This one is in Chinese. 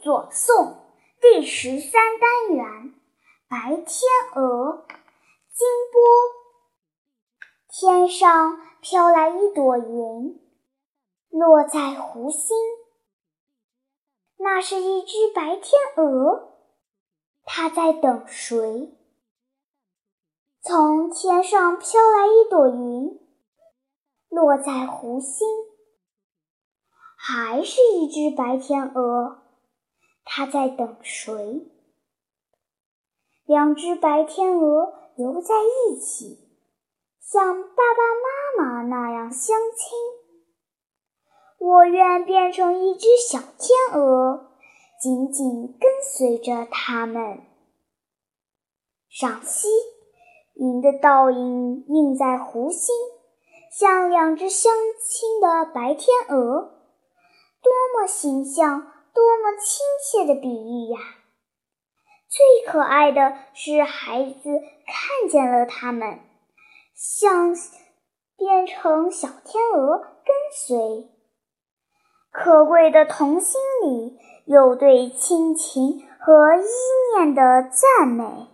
左颂第十三单元白天鹅金波，天上飘来一朵云，落在湖心。那是一只白天鹅，它在等谁？从天上飘来一朵云，落在湖心，还是一只白天鹅。它在等谁？两只白天鹅游在一起，像爸爸妈妈那样相亲。我愿变成一只小天鹅，紧紧跟随着它们。赏析：云的倒影映在湖心，像两只相亲的白天鹅，多么形象！亲切的比喻呀！最可爱的是孩子看见了他们，像变成小天鹅跟随。可贵的童心里有对亲情和依念的赞美。